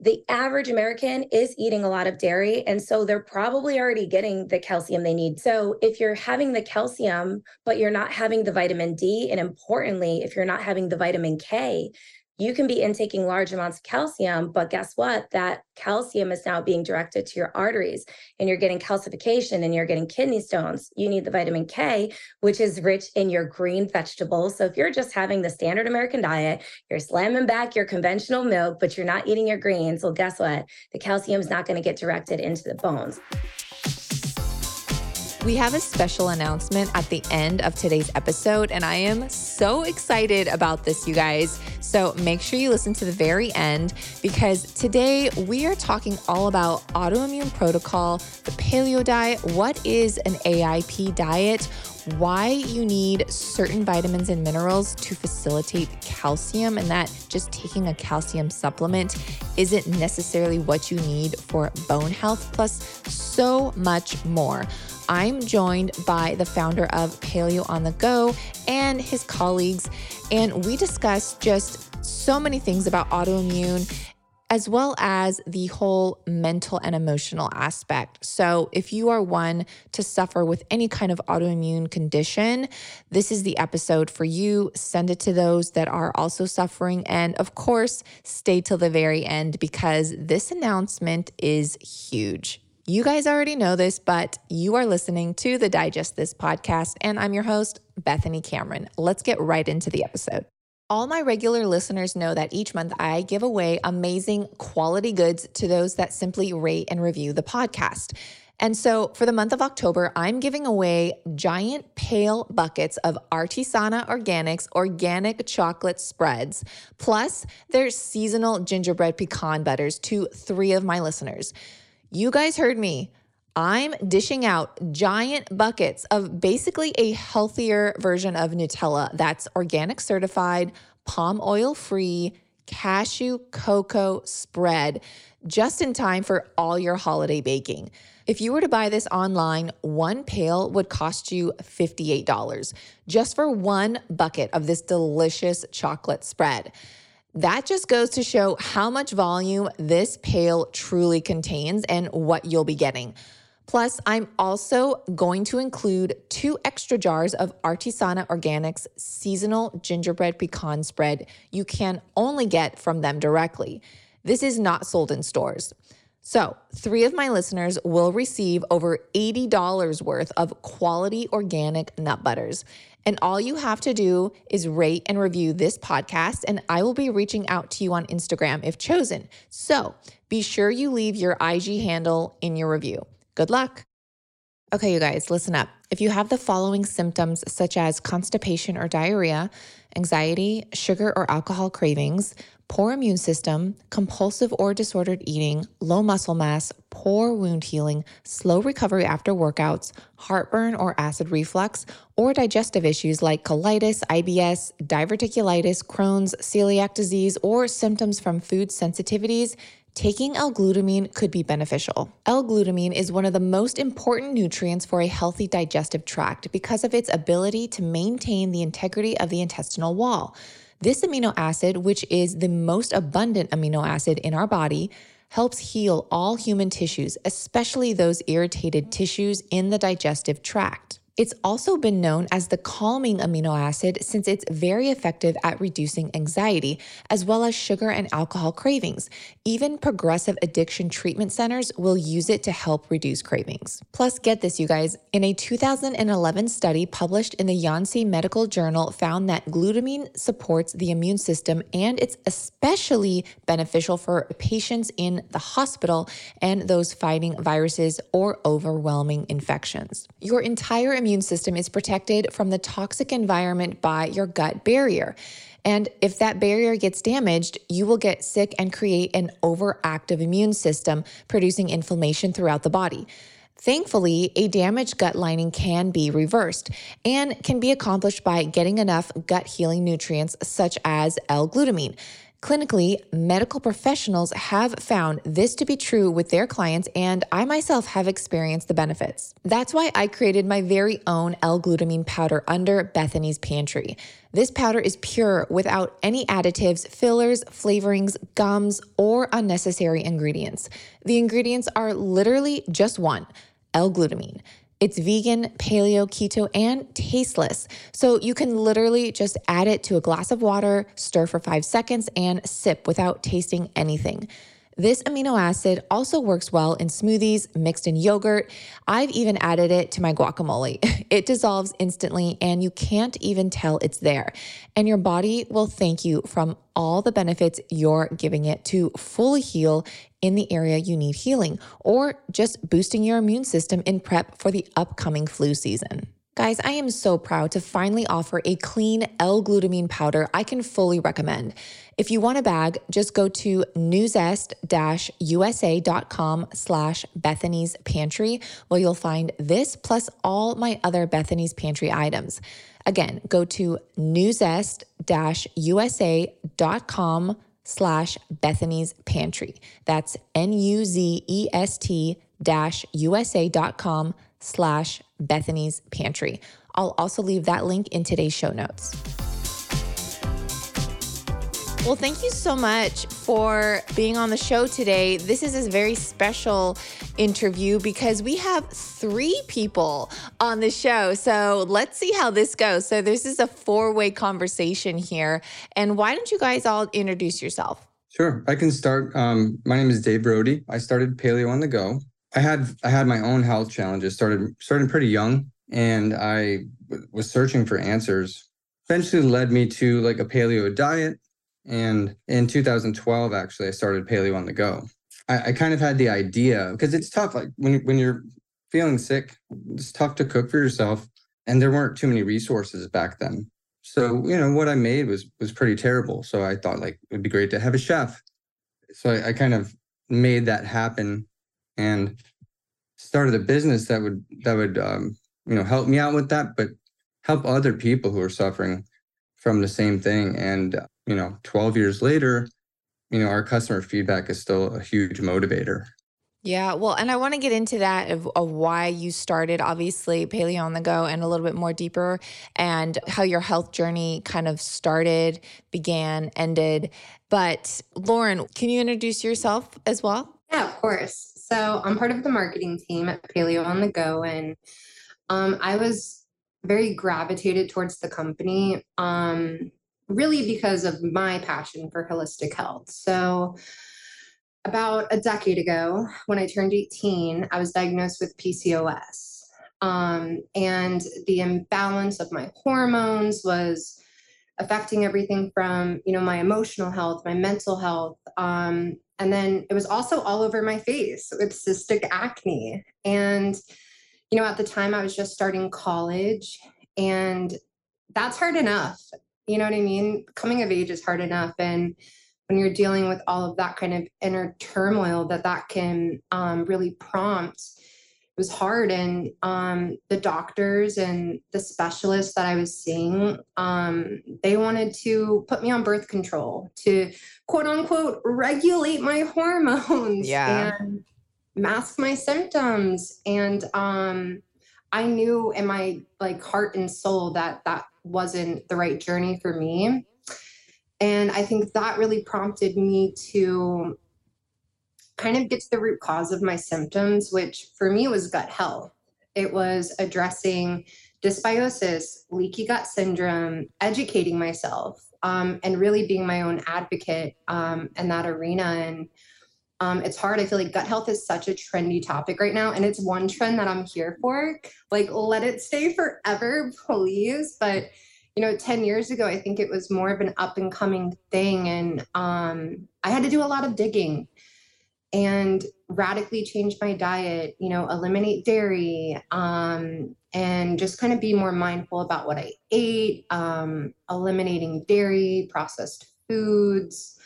the average American is eating a lot of dairy. And so they're probably already getting the calcium they need. So if you're having the calcium, but you're not having the vitamin D, and importantly, if you're not having the vitamin K, you can be intaking large amounts of calcium, but guess what? That calcium is now being directed to your arteries and you're getting calcification and you're getting kidney stones. You need the vitamin K, which is rich in your green vegetables. So if you're just having the standard American diet, you're slamming back your conventional milk, but you're not eating your greens, well, guess what? The calcium is not going to get directed into the bones. We have a special announcement at the end of today's episode, and I am so excited about this, you guys. So make sure you listen to the very end because today we are talking all about autoimmune protocol, the paleo diet, what is an AIP diet, why you need certain vitamins and minerals to facilitate calcium, and that just taking a calcium supplement isn't necessarily what you need for bone health, plus so much more. I'm joined by the founder of Paleo on the Go and his colleagues, and we discuss just so many things about autoimmune as well as the whole mental and emotional aspect. So, if you are one to suffer with any kind of autoimmune condition, this is the episode for you. Send it to those that are also suffering. And of course, stay till the very end because this announcement is huge. You guys already know this, but you are listening to the Digest This podcast, and I'm your host, Bethany Cameron. Let's get right into the episode. All my regular listeners know that each month I give away amazing quality goods to those that simply rate and review the podcast. And so for the month of October, I'm giving away giant pale buckets of Artisana Organics organic chocolate spreads. Plus, their seasonal gingerbread pecan butters to three of my listeners. You guys heard me. I'm dishing out giant buckets of basically a healthier version of Nutella that's organic certified, palm oil free, cashew cocoa spread, just in time for all your holiday baking. If you were to buy this online, one pail would cost you $58 just for one bucket of this delicious chocolate spread. That just goes to show how much volume this pail truly contains and what you'll be getting. Plus, I'm also going to include two extra jars of Artisana Organics seasonal gingerbread pecan spread you can only get from them directly. This is not sold in stores. So, three of my listeners will receive over $80 worth of quality organic nut butters. And all you have to do is rate and review this podcast, and I will be reaching out to you on Instagram if chosen. So be sure you leave your IG handle in your review. Good luck. Okay, you guys, listen up. If you have the following symptoms, such as constipation or diarrhea, anxiety, sugar or alcohol cravings, poor immune system, compulsive or disordered eating, low muscle mass, poor wound healing, slow recovery after workouts, heartburn or acid reflux, or digestive issues like colitis, IBS, diverticulitis, Crohn's, celiac disease, or symptoms from food sensitivities, taking L glutamine could be beneficial. L glutamine is one of the most important nutrients for a healthy digestive tract because of its ability to maintain the integrity of the intestinal wall. This amino acid, which is the most abundant amino acid in our body, helps heal all human tissues, especially those irritated tissues in the digestive tract. It's also been known as the calming amino acid since it's very effective at reducing anxiety, as well as sugar and alcohol cravings. Even progressive addiction treatment centers will use it to help reduce cravings. Plus, get this, you guys, in a 2011 study published in the Yonsei Medical Journal, found that glutamine supports the immune system and it's especially beneficial for patients in the hospital and those fighting viruses or overwhelming infections. Your entire immune immune system is protected from the toxic environment by your gut barrier. And if that barrier gets damaged, you will get sick and create an overactive immune system, producing inflammation throughout the body. Thankfully, a damaged gut lining can be reversed and can be accomplished by getting enough gut healing nutrients such as L glutamine. Clinically, medical professionals have found this to be true with their clients, and I myself have experienced the benefits. That's why I created my very own L glutamine powder under Bethany's Pantry. This powder is pure without any additives, fillers, flavorings, gums, or unnecessary ingredients. The ingredients are literally just one L glutamine. It's vegan, paleo, keto, and tasteless. So you can literally just add it to a glass of water, stir for five seconds, and sip without tasting anything. This amino acid also works well in smoothies, mixed in yogurt. I've even added it to my guacamole. It dissolves instantly and you can't even tell it's there. And your body will thank you from all the benefits you're giving it to fully heal in the area you need healing or just boosting your immune system in prep for the upcoming flu season. Guys, I am so proud to finally offer a clean L-glutamine powder I can fully recommend. If you want a bag, just go to nuzest-usa.com slash Bethany's Pantry, where you'll find this plus all my other Bethany's Pantry items. Again, go to nuzest-usa.com slash Bethany's Pantry. That's N-U-Z-E-S-T dash USA dot com slash Bethany's Pantry. I'll also leave that link in today's show notes. Well, thank you so much for being on the show today. This is a very special interview because we have three people on the show. So let's see how this goes. So, this is a four way conversation here. And why don't you guys all introduce yourself? Sure, I can start. Um, my name is Dave Brody. I started Paleo on the Go. I had I had my own health challenges. started started pretty young, and I was searching for answers. Eventually, led me to like a paleo diet, and in 2012, actually, I started Paleo on the Go. I, I kind of had the idea because it's tough. Like when when you're feeling sick, it's tough to cook for yourself, and there weren't too many resources back then. So you know what I made was was pretty terrible. So I thought like it'd be great to have a chef. So I, I kind of made that happen and started a business that would that would um, you know help me out with that, but help other people who are suffering from the same thing. And you know, 12 years later, you know, our customer feedback is still a huge motivator. Yeah, well, and I want to get into that of, of why you started, obviously, Paleo on the Go, and a little bit more deeper, and how your health journey kind of started, began, ended. But Lauren, can you introduce yourself as well? Yeah, of course. So I'm part of the marketing team at Paleo on the Go, and um, I was very gravitated towards the company, um, really because of my passion for holistic health. So about a decade ago, when I turned 18, I was diagnosed with PCOS. Um, and the imbalance of my hormones was affecting everything from you know my emotional health my mental health um, and then it was also all over my face with cystic acne. And, you know, at the time I was just starting college and that's hard enough. You know what I mean? Coming of age is hard enough. And when you're dealing with all of that kind of inner turmoil that that can um, really prompt, was hard. And um, the doctors and the specialists that i was seeing um, they wanted to put me on birth control to quote unquote regulate my hormones yeah. and mask my symptoms. And um, i knew in my like heart and soul that that wasn't the right journey for me. And i think that really prompted me to kind of get to the root cause of my symptoms, which for me was gut health. It was addressing dysbiosis, leaky gut syndrome, educating myself, um, and really being my own advocate um, in that arena. And um, it's hard. I feel like gut health is such a trendy topic right now, and it's one trend that I'm here for. Like, let it stay forever, please. But you know, 10 years ago, I think it was more of an up and coming thing. And um, I had to do a lot of digging and radically change my diet, you know, eliminate dairy, um, and just kind of be more mindful about what I ate, um, eliminating dairy, processed foods.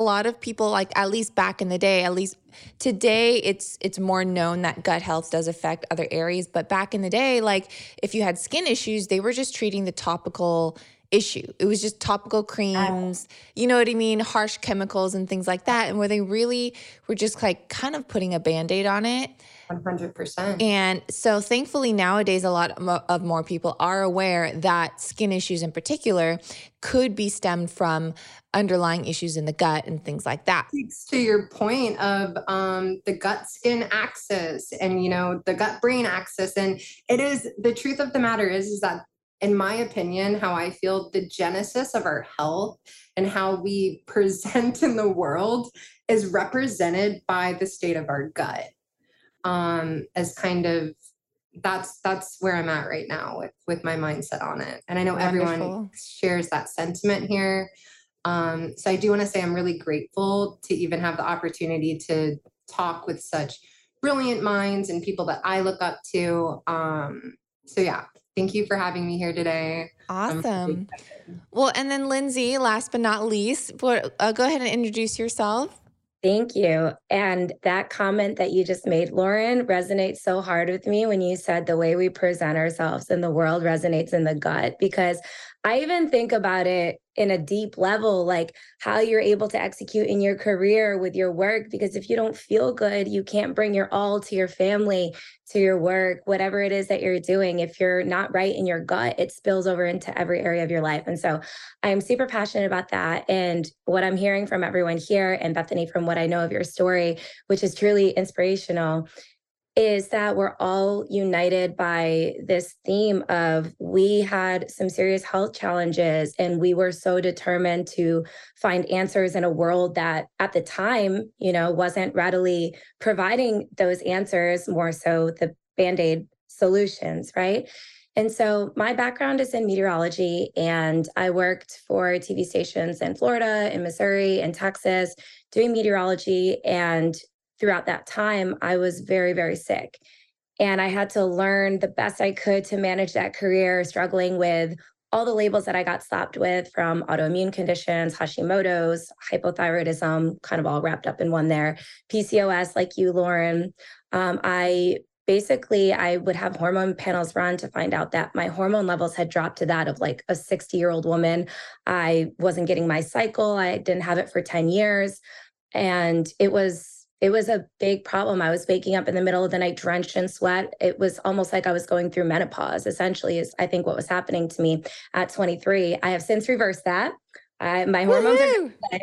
A lot of people like at least back in the day, at least today it's it's more known that gut health does affect other areas, but back in the day like if you had skin issues, they were just treating the topical issue. It was just topical creams, you know what I mean? Harsh chemicals and things like that. And where they really were just like kind of putting a band aid on it. 100%. And so, thankfully, nowadays, a lot of more people are aware that skin issues in particular could be stemmed from underlying issues in the gut and things like that. Speaks to your point of um, the gut skin axis and, you know, the gut brain axis. And it is the truth of the matter is, is that in my opinion, how I feel the genesis of our health and how we present in the world is represented by the state of our gut um, as kind of that's that's where I'm at right now with with my mindset on it. And I know Wonderful. everyone shares that sentiment here. Um, so I do want to say I'm really grateful to even have the opportunity to talk with such brilliant minds and people that I look up to. Um, so yeah, thank you for having me here today. Awesome. Well, and then Lindsay, last but not least, uh, go ahead and introduce yourself. Thank you. And that comment that you just made, Lauren, resonates so hard with me when you said the way we present ourselves in the world resonates in the gut, because I even think about it in a deep level, like how you're able to execute in your career with your work. Because if you don't feel good, you can't bring your all to your family, to your work, whatever it is that you're doing. If you're not right in your gut, it spills over into every area of your life. And so I'm super passionate about that. And what I'm hearing from everyone here, and Bethany, from what I know of your story, which is truly inspirational, is that we're all united by this theme of we had some serious health challenges and we were so determined to find answers in a world that at the time you know wasn't readily providing those answers more so the band-aid solutions right? And so my background is in meteorology and i worked for tv stations in florida in missouri in texas doing meteorology and throughout that time, I was very, very sick. And I had to learn the best I could to manage that career, struggling with all the labels that I got slapped with from autoimmune conditions, Hashimoto's, hypothyroidism, kind of all wrapped up in one there, PCOS, like you, Lauren. Um, I basically I would have hormone panels run to find out that my hormone levels had dropped to that of like a 60 year old woman. I wasn't getting my cycle. I didn't have it for 10 years. And it was it was a big problem. I was waking up in the middle of the night drenched in sweat. It was almost like I was going through menopause, essentially, is I think what was happening to me at 23. I have since reversed that. I, my hormones Woo-hoo! are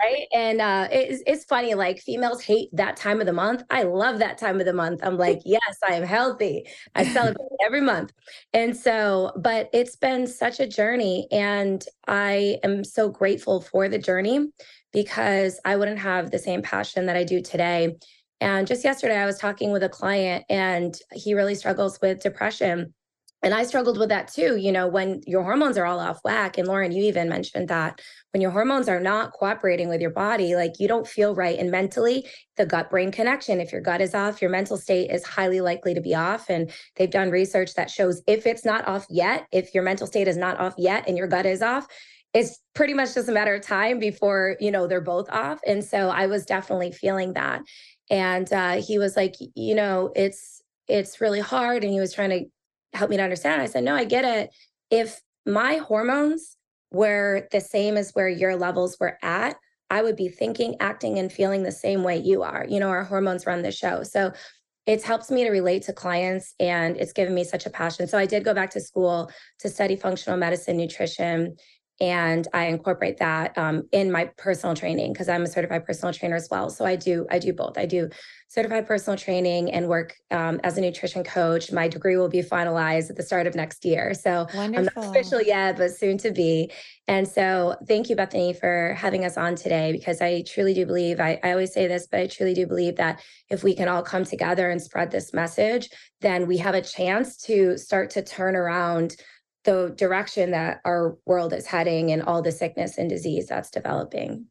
right, and uh, it's it's funny. Like females hate that time of the month. I love that time of the month. I'm like, yes, I am healthy. I celebrate every month, and so, but it's been such a journey, and I am so grateful for the journey because I wouldn't have the same passion that I do today. And just yesterday, I was talking with a client and he really struggles with depression. And I struggled with that too. You know, when your hormones are all off whack, and Lauren, you even mentioned that when your hormones are not cooperating with your body, like you don't feel right. And mentally, the gut brain connection, if your gut is off, your mental state is highly likely to be off. And they've done research that shows if it's not off yet, if your mental state is not off yet and your gut is off, it's pretty much just a matter of time before you know they're both off and so i was definitely feeling that and uh, he was like you know it's it's really hard and he was trying to help me to understand. I said no i get it. If my hormones were the same as where your levels were at i would be thinking acting and feeling the same way you are. You know our hormones run the show. So it's helped me to relate to clients and it's given me such a passion. So I did go back to school to study functional medicine, nutrition, and I incorporate that um, in my personal training because I'm a certified personal trainer as well. So I do I do both. I do certified personal training and work um, as a nutrition coach. My degree will be finalized at the start of next year. So Wonderful. I'm not official yet, but soon to be. And so thank you, Bethany, for having us on today because I truly do believe I, I always say this, but I truly do believe that if we can all come together and spread this message, then we have a chance to start to turn around the direction that our world is heading and all the sickness and disease that's developing.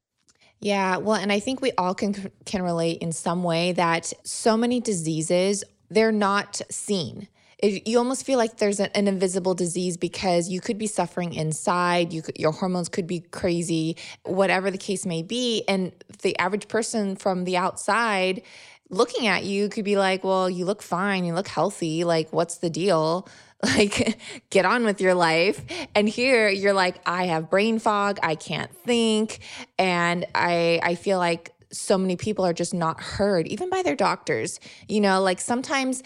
Yeah, well, and I think we all can can relate in some way that so many diseases they're not seen. It, you almost feel like there's an, invisible disease because you could be suffering inside. You could, your hormones could be crazy, whatever the case may be, and the average person from the outside looking at you could be like, "Well, you look fine. You look healthy. Like, what's the deal?" like get on with your life. And here you're like i have brain fog i can't think and i i feel like so many people are just not heard even by their doctors. You know like sometimes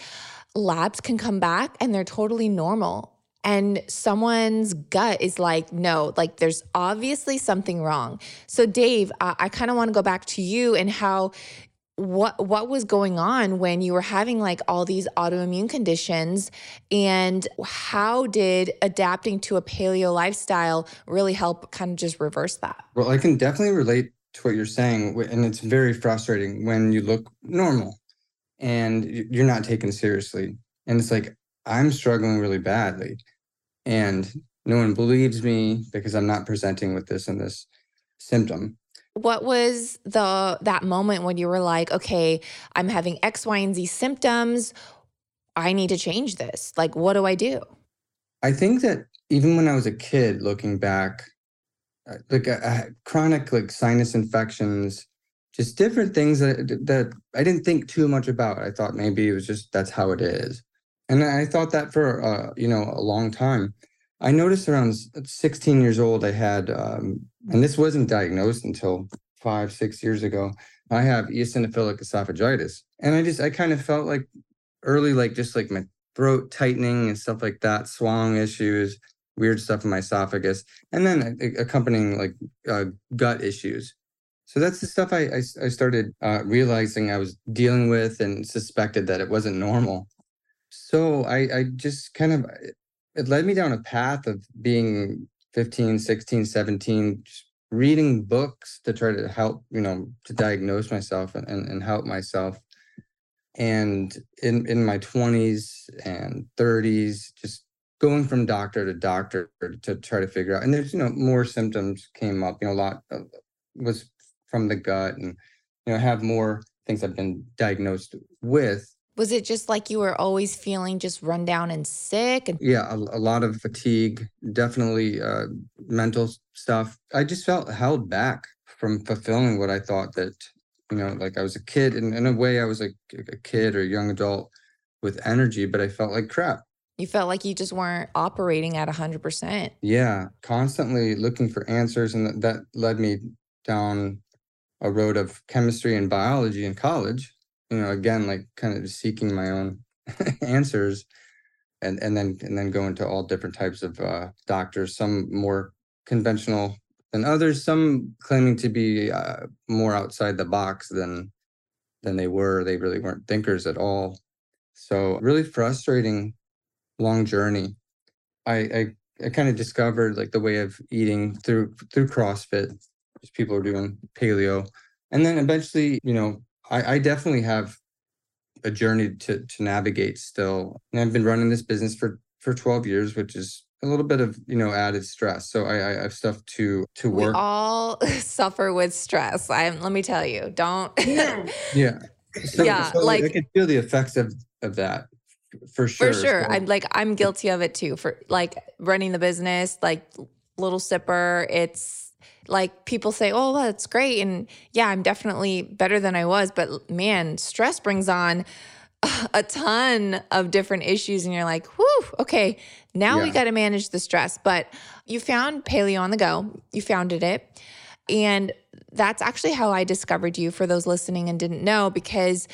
labs can come back and they're totally normal and someone's gut is like no like there's obviously something wrong. So dave i, I kind of want to go back to you and how what what was going on when you were having like all these autoimmune conditions? And how did adapting to a paleo lifestyle really help kind of just reverse that? Well i can definitely relate to what you're saying and it's very frustrating when you look normal and you're not taken seriously. And it's like i'm struggling really badly and no one believes me because i'm not presenting with this and this symptom what was the that moment when you were like okay i'm having x y and z symptoms. I need to change this. Like what do i do? I think that even when i was a kid looking back uh, like chronic like sinus infections just different things that that i didn't think too much about. I thought maybe it was just that's how it is. And i thought that for uh, you know a long time. I noticed around 16 years old i had um, and this wasn't diagnosed until five, six years ago. I have eosinophilic esophagitis. And I just, I kind of felt like early, like just like my throat tightening and stuff like that, swallowing issues, weird stuff in my esophagus, and then accompanying like uh, gut issues. So that's the stuff I, I, I started uh, realizing I was dealing with and suspected that it wasn't normal. So I, I just kind of, it led me down a path of being 15, 16, 17, reading books to try to help, you know, to diagnose myself and, and help myself. And in, in my 20s and 30s, just going from doctor to doctor to try to figure out. And there's, you know, more symptoms came up, you know, a lot was from the gut and, you know, have more things I've been diagnosed with was it just like you were always feeling just run down and sick? And- yeah, a, a lot of fatigue, definitely uh, mental stuff. I just felt held back from fulfilling what I thought that, you know, like I was a kid. And in a way, I was like a kid or a young adult with energy, but I felt like crap. You felt like you just weren't operating at 100%. Yeah, constantly looking for answers. And that led me down a road of chemistry and biology in college you know, again, like kind of seeking my own answers and, and then, and then go into all different types of uh, doctors, some more conventional than others, some claiming to be uh, more outside the box than, than they were. They really weren't thinkers at all. So really frustrating long journey. I, I, I kind of discovered like the way of eating through through CrossFit. People are doing paleo, and then eventually, you know, I, I definitely have a journey to to navigate still. And I've been running this business for for 12 years, which is a little bit of you know added stress. So I, I have stuff to to work. We all suffer with stress. I let me tell you, don't. yeah. yeah. So, yeah, so like I can feel the effects of of that for sure. For sure, so. I'm like I'm guilty of it too. For like running the business, like little sipper, it's like people say, oh, that's great. And yeah, I'm definitely better than I was. But man, stress brings on a ton of different issues. And you're like, whew, okay, now yeah. we got to manage the stress. But you found Paleo on the Go, you founded it. And that's actually how I discovered you for those listening and didn't know because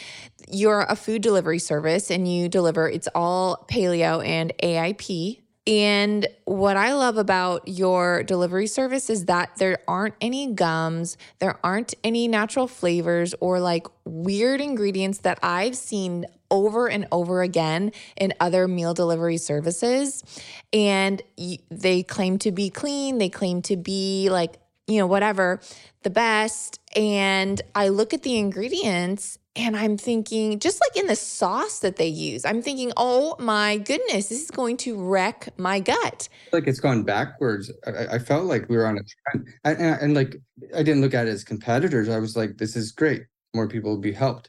you're a food delivery service and you deliver, it's all paleo and AIP and what I love about your delivery service is that there aren't any gums, there aren't any natural flavors or like weird ingredients that I've seen over and over again in other meal delivery services. And they claim to be clean, they claim to be like, you know, whatever, the best. And I look at the ingredients and I'm thinking, just like in the sauce that they use, I'm thinking, oh my goodness, this is going to wreck my gut. Like it's gone backwards. I, I felt like we were on a trend. And, and, and, like, I didn't look at it as competitors. I was like, this is great. More people will be helped.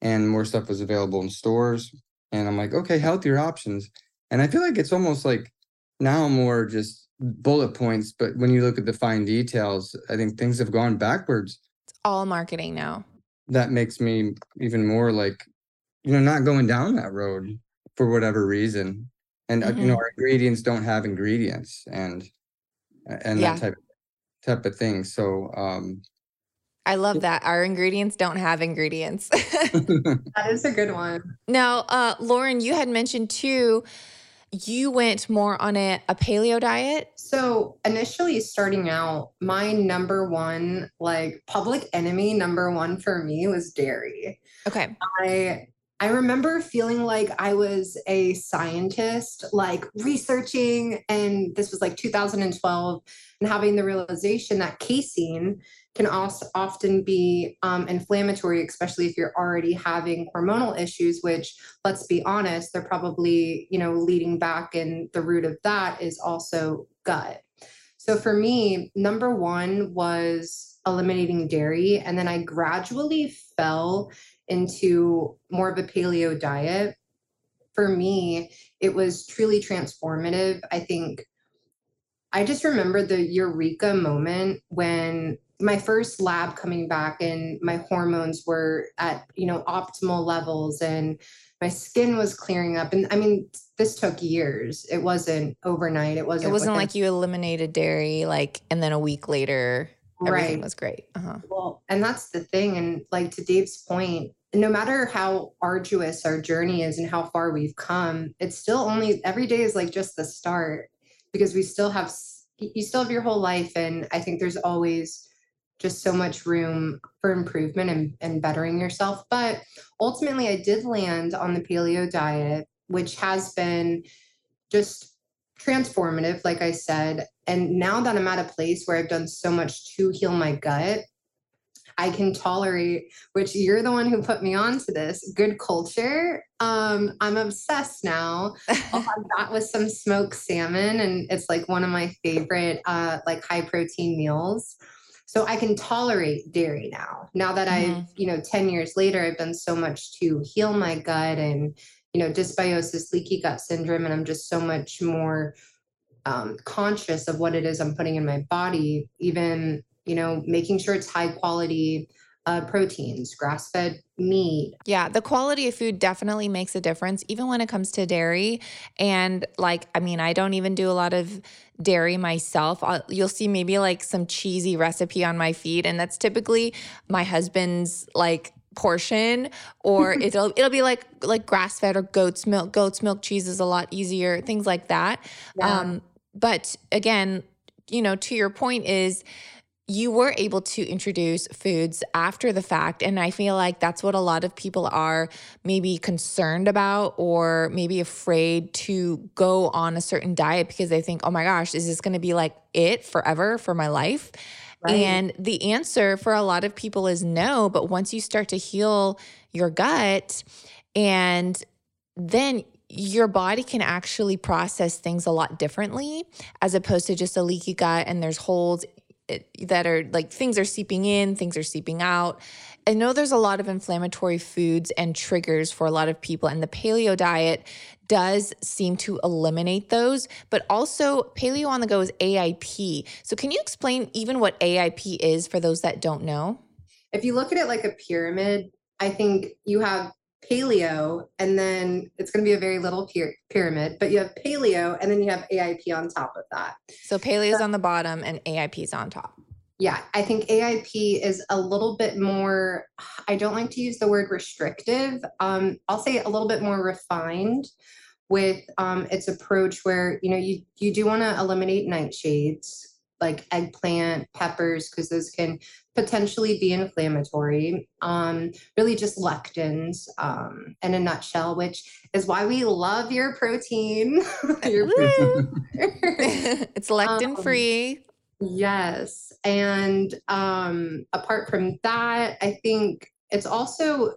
And more stuff was available in stores. And I'm like, okay, healthier options. And I feel like it's almost like now more just bullet points. But when you look at the fine details, I think things have gone backwards. It's all marketing now that makes me even more like, you know, not going down that road for whatever reason. and uh, you know our ingredients don't have ingredients and and Yeah. that type type of thing. So um, I love that. Our ingredients don't have ingredients. That is a good one. now, uh, Lauren, you had mentioned too, you went more on a, a paleo diet. So initially starting out, my number one, like public enemy number one for me was dairy. Okay. I I remember feeling like I was a scientist, like researching, and this was like 2012, and having the realization that casein can also often be um, inflammatory, especially if you're already having hormonal issues. Which, let's be honest, they're probably you know leading back, and the root of that is also gut. So for me, number one was eliminating dairy, and then I gradually fell into more of a paleo diet. For me, it was truly transformative. I think I just remember the eureka moment when my first lab coming back and my hormones were at, you know, optimal levels and my skin was clearing up. And I mean, this took years. It wasn't overnight. It wasn't It wasn't within- like you eliminated dairy, like, and then a week later, everything right. was great. Uh-huh. Well, and that's the thing. And like to Dave's point, no matter how arduous our journey is and how far we've come, it's still only every day is like just the start because we still have, you still have your whole life. And I think there's always just so much room for improvement and, and bettering yourself. But ultimately, I did land on the paleo diet, which has been just transformative, like I said. And now that I'm at a place where I've done so much to heal my gut, I can tolerate, which you're the one who put me on to this, good culture. Um, I'm obsessed now. I'll have that with some smoked salmon, and it's like one of my favorite uh, like high protein meals. So I can tolerate dairy now. Now that I've, Mhm. you know, 10 years later, I've done so much to heal my gut and, you know, dysbiosis, leaky gut syndrome, and I'm just so much more um, conscious of what it is I'm putting in my body, even, you know, making sure it's high quality uh, proteins, grass fed meat. Yeah, the quality of food definitely makes a difference, even when it comes to dairy. And like, I mean, I don't even do a lot of dairy myself. I'll, you'll see maybe like some cheesy recipe on my feed, and that's typically my husband's like portion or it'll it'll be like like grass fed or goat's milk goat's milk cheese is a lot easier things like that Yeah. um but again you know to your point is you were able to introduce foods after the fact. And I feel like that's what a lot of people are maybe concerned about or maybe afraid to go on a certain diet because they think, oh my gosh, is this going to be like it forever for my life? Right. And the answer for a lot of people is no. But once you start to heal your gut and then your body can actually process things a lot differently as opposed to just a leaky gut and there's holes that are like things are seeping in, things are seeping out. I know there's a lot of inflammatory foods and triggers for a lot of people, and the paleo diet does seem to eliminate those. But also, paleo on the go is AIP. So, can you explain even what AIP is for those that don't know? if you look at it like a pyramid, I think you have paleo and then it's going to be a very little pyra- pyramid, but you have paleo and then you have AIP on top of that. So, paleo is on the bottom and AIP is on top. Yeah, I think AIP is a little bit more, I don't like to use the word restrictive. Um, I'll say a little bit more refined with um, its approach where, you know, you, you do want to eliminate nightshades like eggplant, peppers, because those can potentially be inflammatory. Um, really just lectins um, in a nutshell, which is why we love your protein. your Woo! it's lectin free. Yes. And um, apart from that, I think it's also,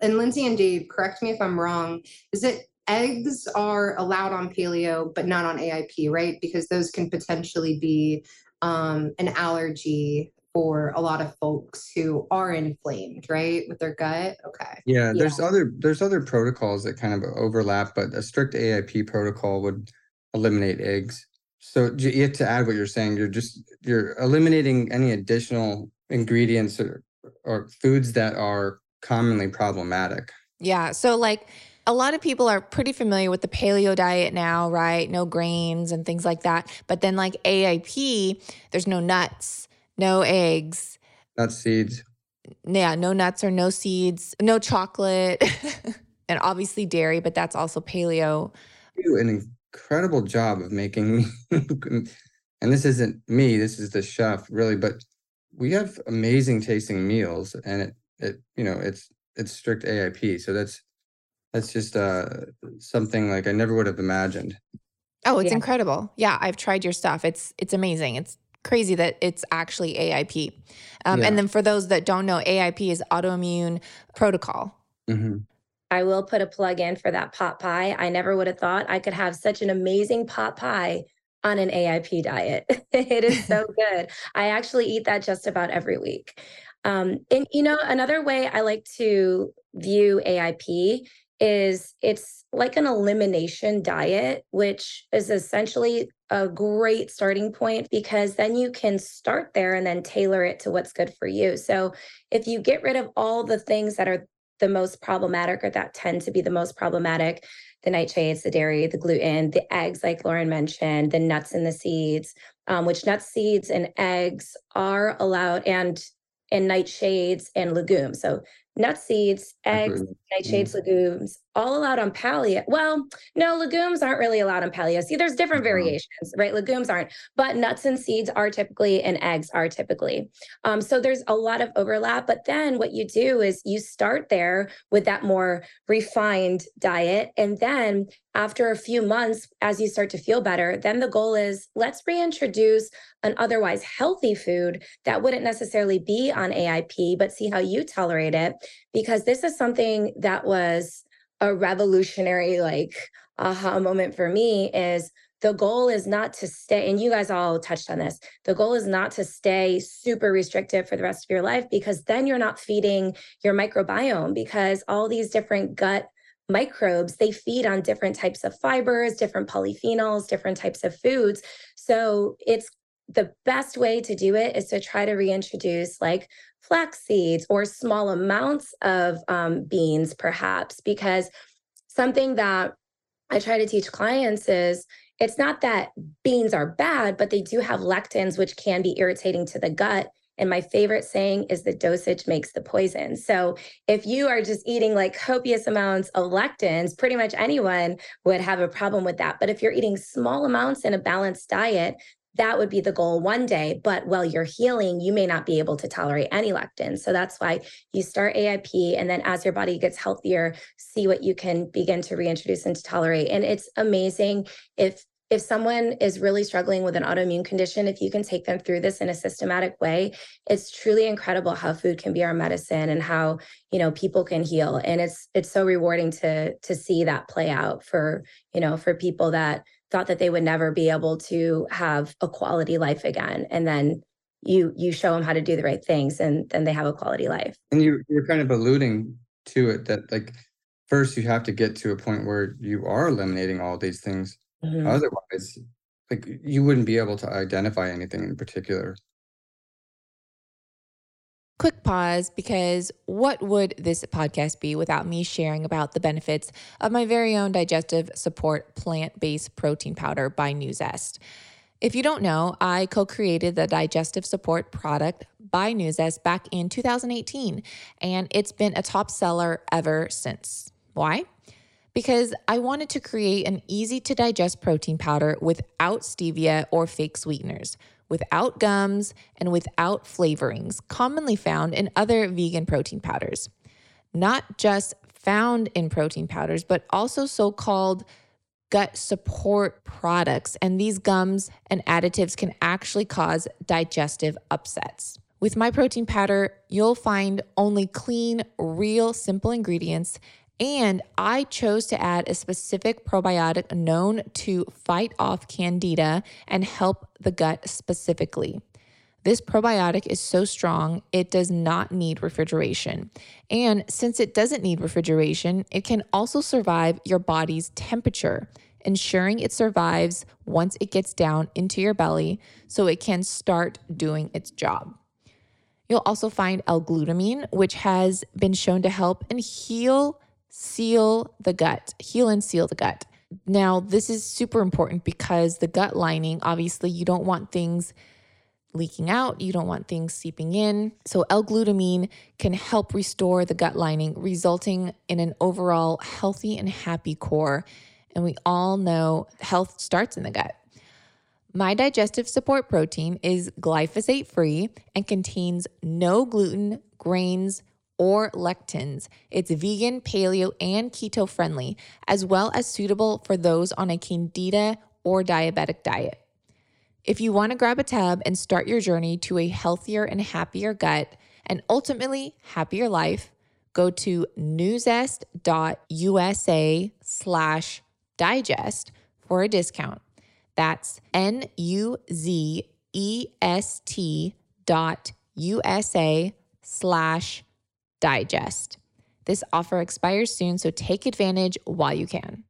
and Lindsay and Dave, correct me if I'm wrong, is it eggs are allowed on paleo, but not on AIP, right? Because those can potentially be um, an allergy for a lot of folks who are inflamed, right? With their gut. Okay. Yeah, there's other there's other protocols that kind of overlap, but a strict AIP protocol would eliminate eggs. So you have to add what you're saying, you're just you're eliminating any additional ingredients or, or foods that are commonly problematic. Yeah. So, like, a lot of people are pretty familiar with the paleo diet now, right? No grains and things like that. But then, like AIP, there's no nuts, no eggs, Not seeds. yeah, no nuts or no seeds, no chocolate, and obviously dairy, but that's also paleo. do an incredible job of making me and this isn't me this is the chef really but we have amazing tasting meals and it it you know it's it's strict aip so that's that's just uh something like i never would have imagined Oh, it's Yeah. incredible. Yeah, I've tried your stuff. It's it's amazing. It's crazy that it's actually AIP. Um, Yeah. And then for those that don't know, AIP is autoimmune protocol. hmm I will put a plug in for that pot pie. I never would have thought I could have such an amazing pot pie on an AIP diet. it is so good. I actually eat that just about every week. Um, and you know, another way I like to view AIP is it's like an elimination diet, which is essentially a great starting point because then you can start there and then tailor it to what's good for you. So if you get rid of all the things that are the most problematic or that tend to be the most problematic the nightshades the dairy the gluten the eggs like lauren mentioned the nuts and the seeds um, which nuts seeds and eggs are allowed and and nightshades and legumes so nuts seeds eggs Absolutely. Nightshades legumes all allowed on paleo well no legumes aren't really allowed on paleo see there's different Mhm. variations right legumes aren't but nuts and seeds are typically and eggs are typically um, so there's a lot of overlap. But then what you do is you start there with that more refined diet. And then after a few months, as you start to feel better, then the goal is let's reintroduce an otherwise healthy food that wouldn't necessarily be on AIP, but see how you tolerate it. Because this is something that was a revolutionary, like, aha moment for me is the goal is not to stay, and you guys all touched on this. The goal is not to stay super restrictive for the rest of your life because then you're not feeding your microbiome because all these different gut microbes they feed on different types of fibers, different polyphenols, different types of foods. So it's the best way to do it is to try to reintroduce like flax seeds or small amounts of um, beans, perhaps, because something that I try to teach clients is it's not that beans are bad, but they do have lectins, which can be irritating to the gut. And my favorite saying is the dosage makes the poison. So if you are just eating like copious amounts of lectins, pretty much anyone would have a problem with that. But if you're eating small amounts in a balanced diet, that would be the goal one day. But while you're healing, you may not be able to tolerate any lectins. So that's why you start AIP. And then as your body gets healthier, see what you can begin to reintroduce and to tolerate. And it's amazing if if someone is really struggling with an autoimmune condition, if you can take them through this in a systematic way, it's truly incredible how food can be our medicine and how, you know, people can heal. And it's it's so rewarding to to see that play out for, you know, for people that thought that they would never be able to have a quality life again. And then you you show them how to do the right things and then they have a quality life. and you you're kind of alluding to it that like first you have to get to a point where you are eliminating all these things Mhm. otherwise like you wouldn't be able to identify anything in particular Quick pause because what would this podcast be without me sharing about the benefits of my very own digestive support plant based protein powder by Nuzest? If you don't know, I co created the digestive support product by Nuzest back in 2018, and it's been a top seller ever since. Why? Because I wanted to create an easy to digest protein powder without stevia or fake sweeteners, without gums, and without flavorings commonly found in other vegan protein powders. Not just found in protein powders, but also so called gut support products. And these gums and additives can actually cause digestive upsets. With my protein powder, you'll find only clean, real, simple ingredients. And I chose to add a specific probiotic known to fight off candida and help the gut specifically. This probiotic is so strong, it does not need refrigeration. And since it doesn't need refrigeration, it can also survive your body's temperature, ensuring it survives once it gets down into your belly so it can start doing its job. You'll also find L glutamine, which has been shown to help and heal seal the gut, heal and seal the gut. Now, this is super important because the gut lining, obviously, you don't want things leaking out, you don't want things seeping in. So, L glutamine can help restore the gut lining, resulting in an overall healthy and happy core. And we all know health starts in the gut. My digestive support protein is glyphosate free and contains no gluten, grains, or lectins. It's vegan, paleo, and keto friendly, as well as suitable for those on a candida or diabetic diet. If you want to grab a tab and start your journey to a healthier and happier gut and ultimately happier life, go to nuzest.usa slash digest for a discount. That's N U Z E S T dot USA slash digest. This offer expires soon, so take advantage while you can.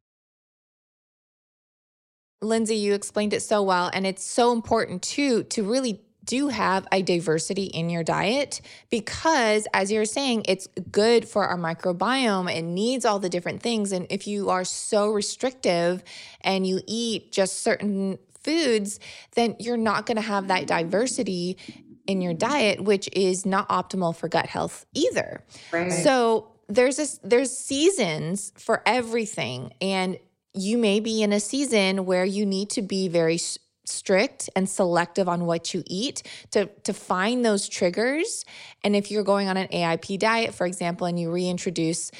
Lindsay, you explained it so well, and it's so important too to really do have a diversity in your diet because, as you're saying, it's good for our microbiome. It needs all the different things. And if you are so restrictive and you eat just certain foods, then you're not going to have that diversity in your mm-hmm. diet, which is not optimal for gut health either. Right. So there's this there's seasons for everything and you may be in a season where you need to be very strict and selective on what you eat to to find those triggers and if you're going on an AIP diet for example and you reintroduce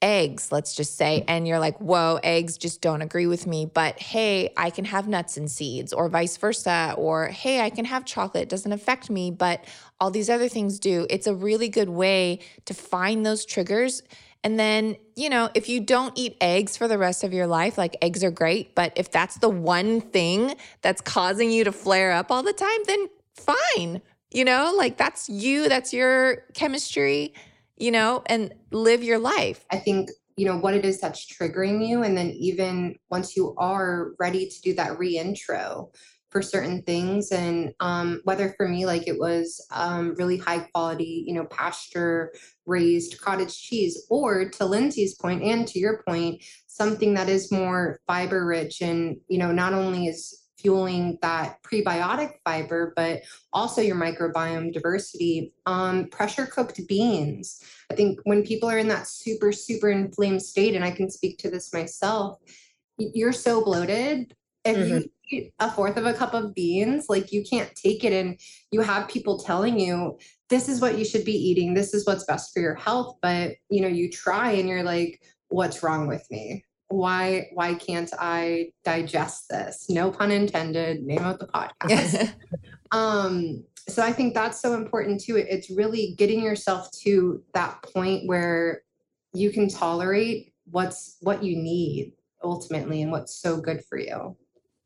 eggs, let's just say, and you're like, whoa, eggs just don't agree with me. But hey, I can have nuts and seeds, or vice versa. Or hey, I can have chocolate, it doesn't affect me, but all these other things do. It's a really good way to find those triggers. And then, you know, if you don't eat eggs for the rest of your life, like eggs are great, but if that's the one thing that's causing you to flare up all the time, then fine. You know, like that's you, that's your chemistry you know, and live your life. I think, you know, what it is that's triggering you. And then even once you are ready to do that reintro for certain things, and um, whether for me, like it was um, really high quality, you know, pasture raised cottage cheese, or to Lindsay's point and to your point, something that is more fiber rich and, you know, not only is fueling that prebiotic fiber, but also your microbiome diversity. Um, pressure cooked beans. I think when people are in that super, super inflamed state, and I can speak to this myself, you're so bloated. If mm-hmm. you eat a fourth of a cup of beans, like you can't take it. And you have people telling you, this is what you should be eating, this is what's best for your health. But you know, you try and you're like, what's wrong with me? Why why can't I digest this? No pun intended. Name of the podcast. um, so I think that's so important too. It's really getting yourself to that point where you can tolerate what's what you need ultimately and what's so good for you.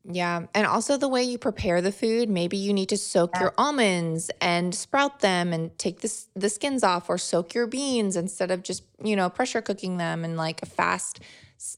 Yeah. And also the way you prepare the food. Maybe you need to soak yeah. your almonds and sprout them and take this the skins off or soak your beans instead of just, you know, pressure cooking them and like a fast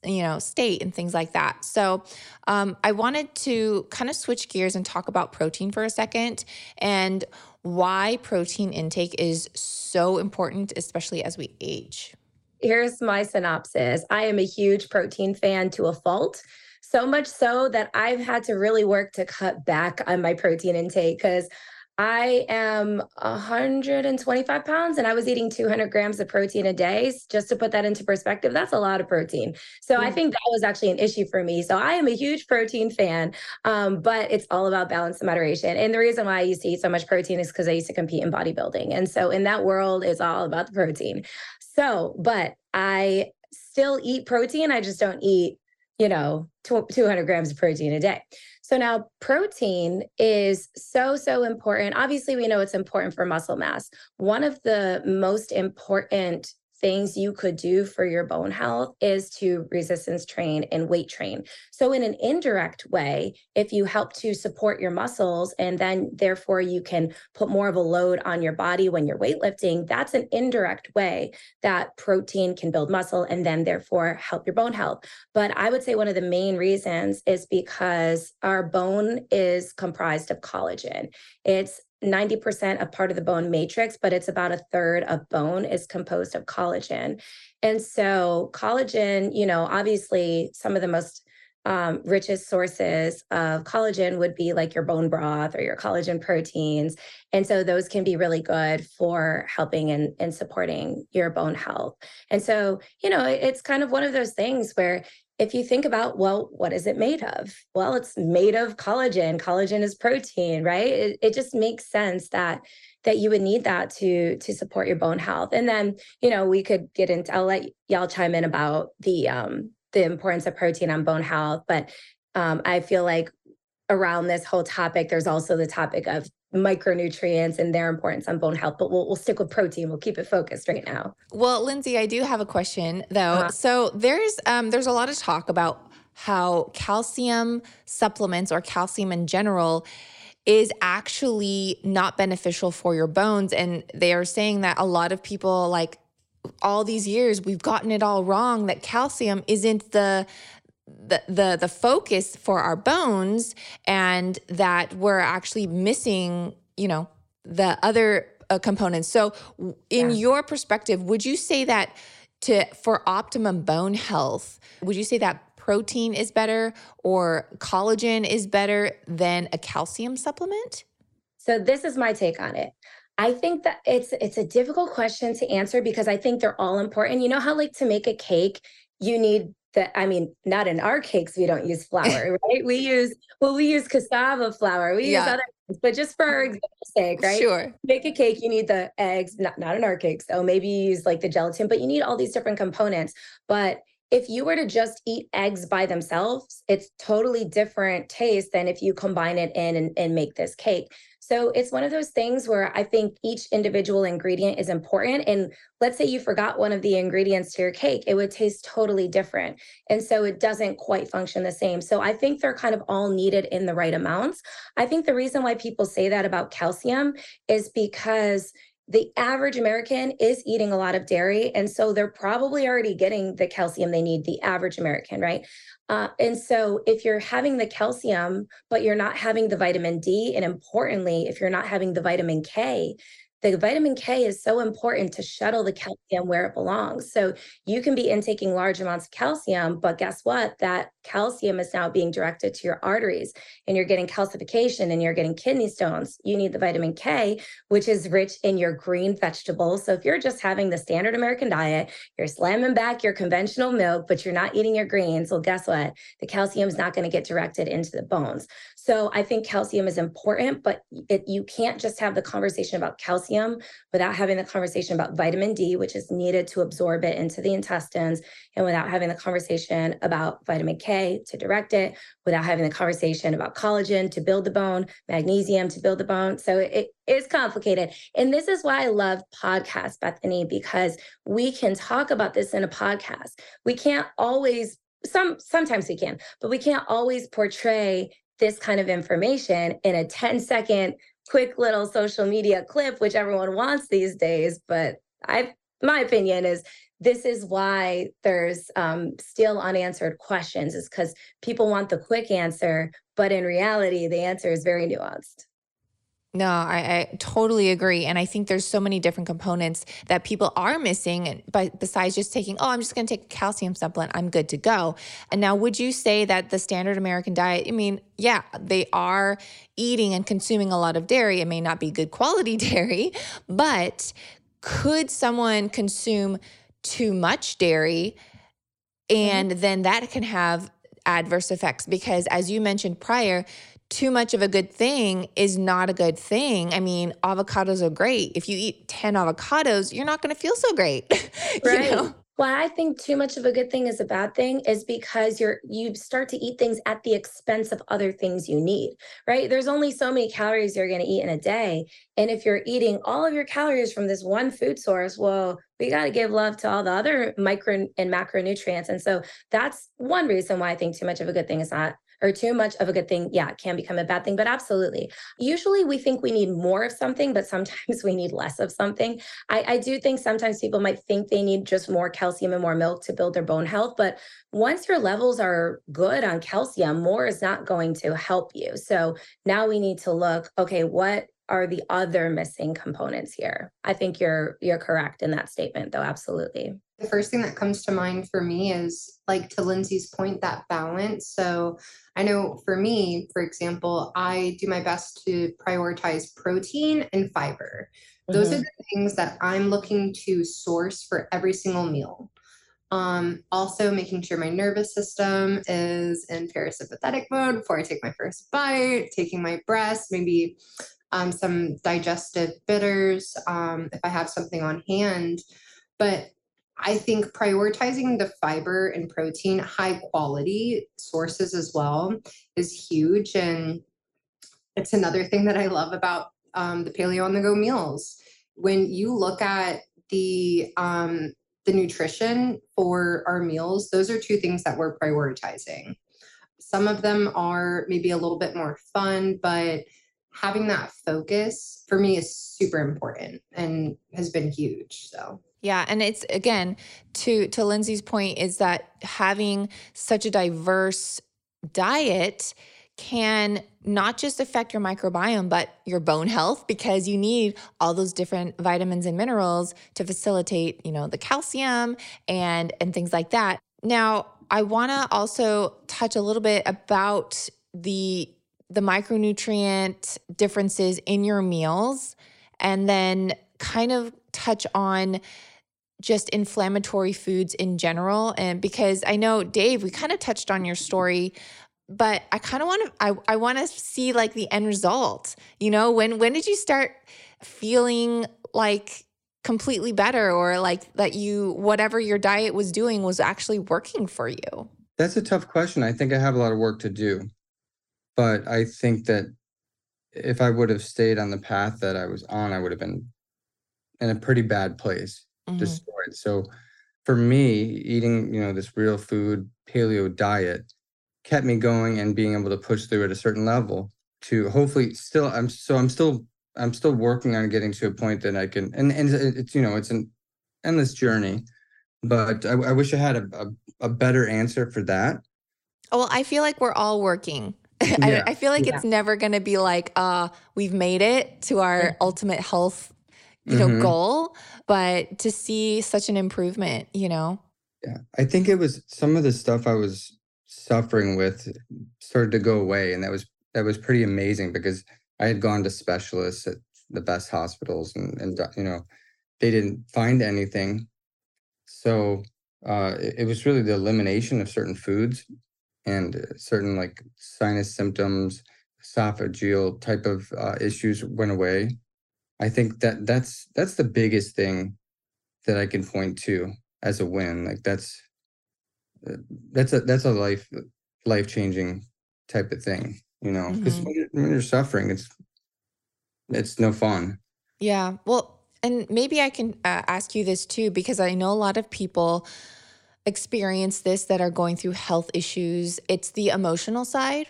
you know state and things like that. So um, i wanted to kind of switch gears and talk about protein for a second and why protein intake is so important especially as we age. Here's my synopsis. I am a huge protein fan to a fault so much so that I've had to really work to cut back on my protein intake because I am 125 pounds and I was eating 200 grams of protein a day. Just to put that into perspective, that's a lot of protein. So I think that was actually an issue for me. So I am a huge protein fan, um, but it's all about balance and moderation. And the reason why I used to eat so much protein is because I used to compete in bodybuilding. And so in that world, it's all about the protein. So, but I still eat protein. I just don't eat, you know, 200 grams of protein a day. So now protein is so, so important. Obviously, we know it's important for muscle mass. One of the most important things you could do for your bone health is to resistance train and weight train. So, in an indirect way, if you help to support your muscles and then therefore you can put more of a load on your body when you're weightlifting, that's an indirect way that protein can build muscle and then therefore help your bone health. But I would say one of the main reasons is because our bone is comprised of collagen. It's 90% of part of the bone matrix, but it's about a third of bone is composed of collagen. And so, collagen, you know, obviously, some of the most um, richest sources of collagen would be like your bone broth or your collagen proteins. And so those can be really good for helping and, and supporting your bone health. And so, you know, it's kind of one of those things where if you think about, well, what is it made of? Well, it's made of collagen. Collagen is protein, right? It, it just makes sense that that you would need that to to support your bone health. And then, you know, we could get into I'll let y'all chime in about the um the importance of protein on bone health. But um, I feel like around this whole topic, there's also the topic of micronutrients and their importance on bone health. But we'll, we'll stick with protein. We'll keep it focused right now. Well, Lindsay, I do have a question though. Uh-huh. So there's um, there's a lot of talk about how calcium supplements or calcium in general is actually not beneficial for your bones and they are saying that a lot of people like all these years we've gotten it all wrong that calcium isn't the the, the the focus for our bones and that we're actually missing you know the other uh, components so in yeah. your perspective would you say that to for optimum bone health would you say that protein is better or collagen is better than a calcium supplement so this is my take on it I think that it's it's a difficult question to answer because I think they're all important. You know how like to make a cake, you need the I mean, not in our cakes, we don't use flour, right? We use well, we use cassava flour, we yeah. use other things, but just for mm-hmm. example's sake, right? Sure. Make a cake, you need the eggs, not not in our cakes. So maybe you use like the gelatin, but you need all these different components. But if you were to just eat eggs by themselves, it's totally different taste than if you combine it in and, and make this cake. So it's one of those things where I think each individual ingredient is important. And let's say you forgot one of the ingredients to your cake, it would taste totally different. And so it doesn't quite function the same. So I think they're kind of all needed in the right amounts. I think the reason why people say that about calcium is because the average American is eating a lot of dairy. And so they're probably already getting the calcium they need, the average American, right? Uh, and so if you're having the calcium, but you're not having the vitamin D, and importantly, if you're not having the vitamin K, the vitamin K is so important to shuttle the calcium where it belongs. So you can be intaking large amounts of calcium, but guess what? That calcium is now being directed to your arteries and you're getting calcification and you're getting kidney stones. You need the vitamin K, which is rich in your green vegetables. So if you're just having the standard American diet, you're slamming back your conventional milk, but you're not eating your greens, well, guess what? The calcium is not going to get directed into the bones. So I think calcium is important, but it, you can't just have the conversation about calcium without having the conversation about vitamin D, which is needed to absorb it into the intestines, and without having the conversation about vitamin K to direct it, without having the conversation about collagen to build the bone, magnesium to build the bone. So it is complicated. And this is why I love podcasts, Bethany, because we can talk about this in a podcast. We can't always some sometimes we can but we can't always portray this kind of information in a 10 second quick little social media clip which everyone wants these days but i my opinion is this is why there's um, still unanswered questions is because people want the quick answer but in reality the answer is very nuanced no, I, I, totally agree. And I think there's so many different components that people are missing. But besides just taking, oh, I'm just going to take a calcium supplement, I'm good to go. And now, would you say that the standard American diet, I mean, yeah, they are eating and consuming a lot of dairy. It may not be good quality dairy, but could someone consume too much dairy? And mm-hmm. then that can have adverse effects because, as you mentioned prior, too much of a good thing is not a good thing. I mean, avocados are great. If you eat 10 avocados, you're not going to feel so great. Right. you know? Why I think too much of a good thing is a bad thing is because you're you start to eat things at the expense of other things you need, right? There's only so many calories you're going to eat in a day, and if you're eating all of your calories from this one food source, well, we got to give love to all the other micro and macronutrients. And so that's one reason why I think too much of a good thing is not or too much of a good thing, yeah, can become a bad thing, but absolutely. Usually we think we need more of something, but sometimes we need less of something. I, I do think sometimes people might think they need just more calcium and more milk to build their bone health, but once your levels are good on calcium, more is not going to help you. So now we need to look, okay, what are the other missing components here. I think you're you're correct in that statement though, absolutely. The first thing that comes to mind for me is like to Lindsay's point, that balance. So I know for me, for example, I do my best to prioritize protein and fiber. Those are Mhm. the things that I'm looking to source for every single meal. Um, also making sure my nervous system is in parasympathetic mode before I take my first bite, taking my breath, maybe um, some digestive bitters, um, if I have something on hand. But I think prioritizing the fiber and protein, high quality sources as well, is huge. And it's another thing that I love about um, the paleo on the go meals. When you look at the um, the nutrition for our meals, those are two things that we're prioritizing. Some of them are maybe a little bit more fun, but having that focus for me is super important and has been huge. So Yeah, and it's again to to Lindsay's point is that having such a diverse diet can not just affect your microbiome but your bone health because you need all those different vitamins and minerals to facilitate, you know, the calcium and and things like that. Now, I want to also touch a little bit about the the micronutrient differences in your meals and then kind of touch on just inflammatory foods in general and because I know Dave we kind of touched on your story but I kind of want to I, I want to see like the end result you know when when did you start feeling like completely better or like that you whatever your diet was doing was actually working for you That's a tough question. I think I have a lot of work to do. But I think that if I would have stayed on the path that I was on, I would have been in a pretty bad place, Mhm. destroyed. So for me, eating, you know, this real food paleo diet kept me going and being able to push through at a certain level to hopefully still I'm so I'm still I'm still working on getting to a point that I can and and it's you know it's an endless journey but I, I wish I had a, a, a better answer for that Well, I feel like we're all working. I, Yeah. I feel like Yeah. it's never going to be like, uh, we've made it to our ultimate health, you know, Mhm. goal. But to see such an improvement, you know, Yeah, I think it was some of the stuff I was suffering with started to go away, and that was that was pretty amazing because I had gone to specialists at the best hospitals, and and you know, they didn't find anything. So uh, it, it was really the elimination of certain foods and uh, certain like sinus symptoms, esophageal type of uh, issues went away. I think that that's that's the biggest thing that I can point to as a win. Like that's uh, that's a that's a life life changing type of thing, you know. Because Mhm. when, you're, when you're suffering, it's it's no fun. Yeah. Well, and maybe I can uh, ask you this too, because I know a lot of people experience this that are going through health issues. It's the emotional side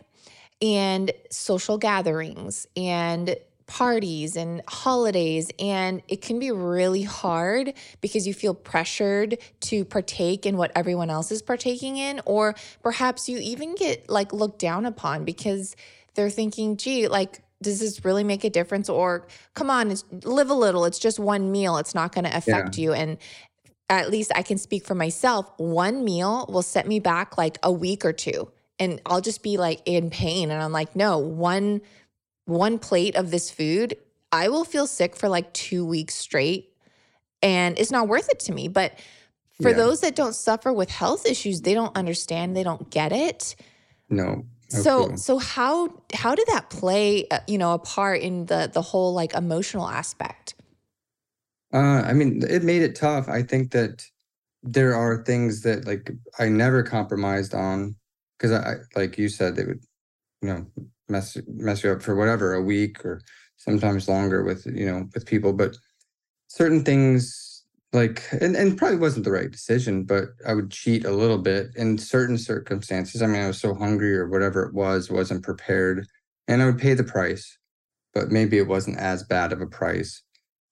and social gatherings and parties and holidays. And it can be really hard because you feel pressured to partake in what everyone else is partaking in. Or perhaps you even get like looked down upon because they're thinking, gee, like, does this really make a difference? Or come on, it's, live a little. It's just one meal. It's not going to affect you. And at least I can speak for myself. One meal will set me back like a week or two, and I'll just be like in pain. And I'm like, no, one one plate of this food, I will feel sick for like two weeks straight, and it's not worth it to me. But for Yeah. those that don't suffer with health issues, they don't understand, they don't get it. No. no So so how how did that play uh, you know a part in the the whole like emotional aspect? Uh, I mean, it made it tough. I think that there are things that like I never compromised on because I, like you said, they would, you know, mess mess you up for whatever a week or sometimes longer with you know with people. But certain things like and and probably wasn't the right decision, but I would cheat a little bit in certain circumstances. I mean, I was so hungry or whatever it was, wasn't prepared, and I would pay the price, but maybe it wasn't as bad of a price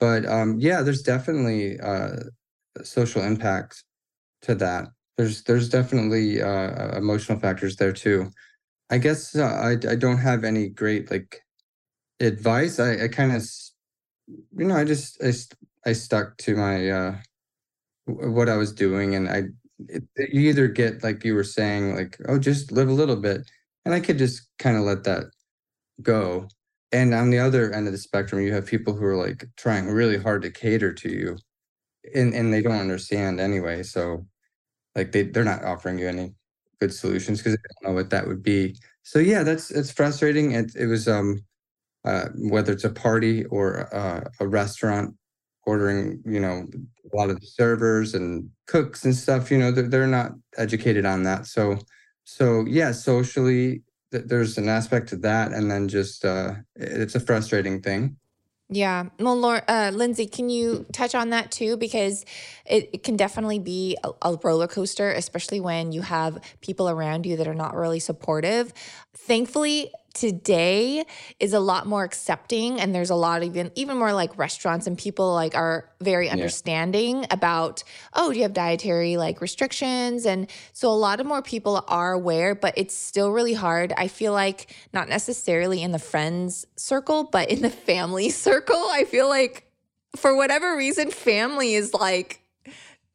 but um, yeah, there's definitely uh, social impact to that. There's there's definitely uh, emotional factors there too. I guess uh, I I don't have any great like advice, I, I kind of, you know, I just I, I stuck to my uh what I was doing, and I it, you either get like you were saying, like oh, just live a little bit, and I could just kind of let that go. And on the other end of the spectrum, you have people who are like trying really hard to cater to you, and and they don't understand anyway. So, like they they're not offering you any good solutions because they don't know what that would be. So yeah, that's it's frustrating. It it was um uh, whether it's a party or uh, a restaurant ordering, you know, a lot of the servers and cooks and stuff, you know, they're, they're not educated on that. So, so yeah, socially, th- there's an aspect to that. And then just, uh, it's a frustrating thing. Yeah. Well, Laura, uh, Lindsay, can you touch on that too? Because it, it can definitely be a, a roller coaster, especially when you have people around you that are not really supportive. Thankfully, today is a lot more accepting and there's a lot of even even more like restaurants and people like are very understanding yeah. about oh do you have dietary like restrictions? And so a lot of more people are aware but it's still really hard. I feel like not necessarily in the friends circle but in the family circle. I feel like for whatever reason family is like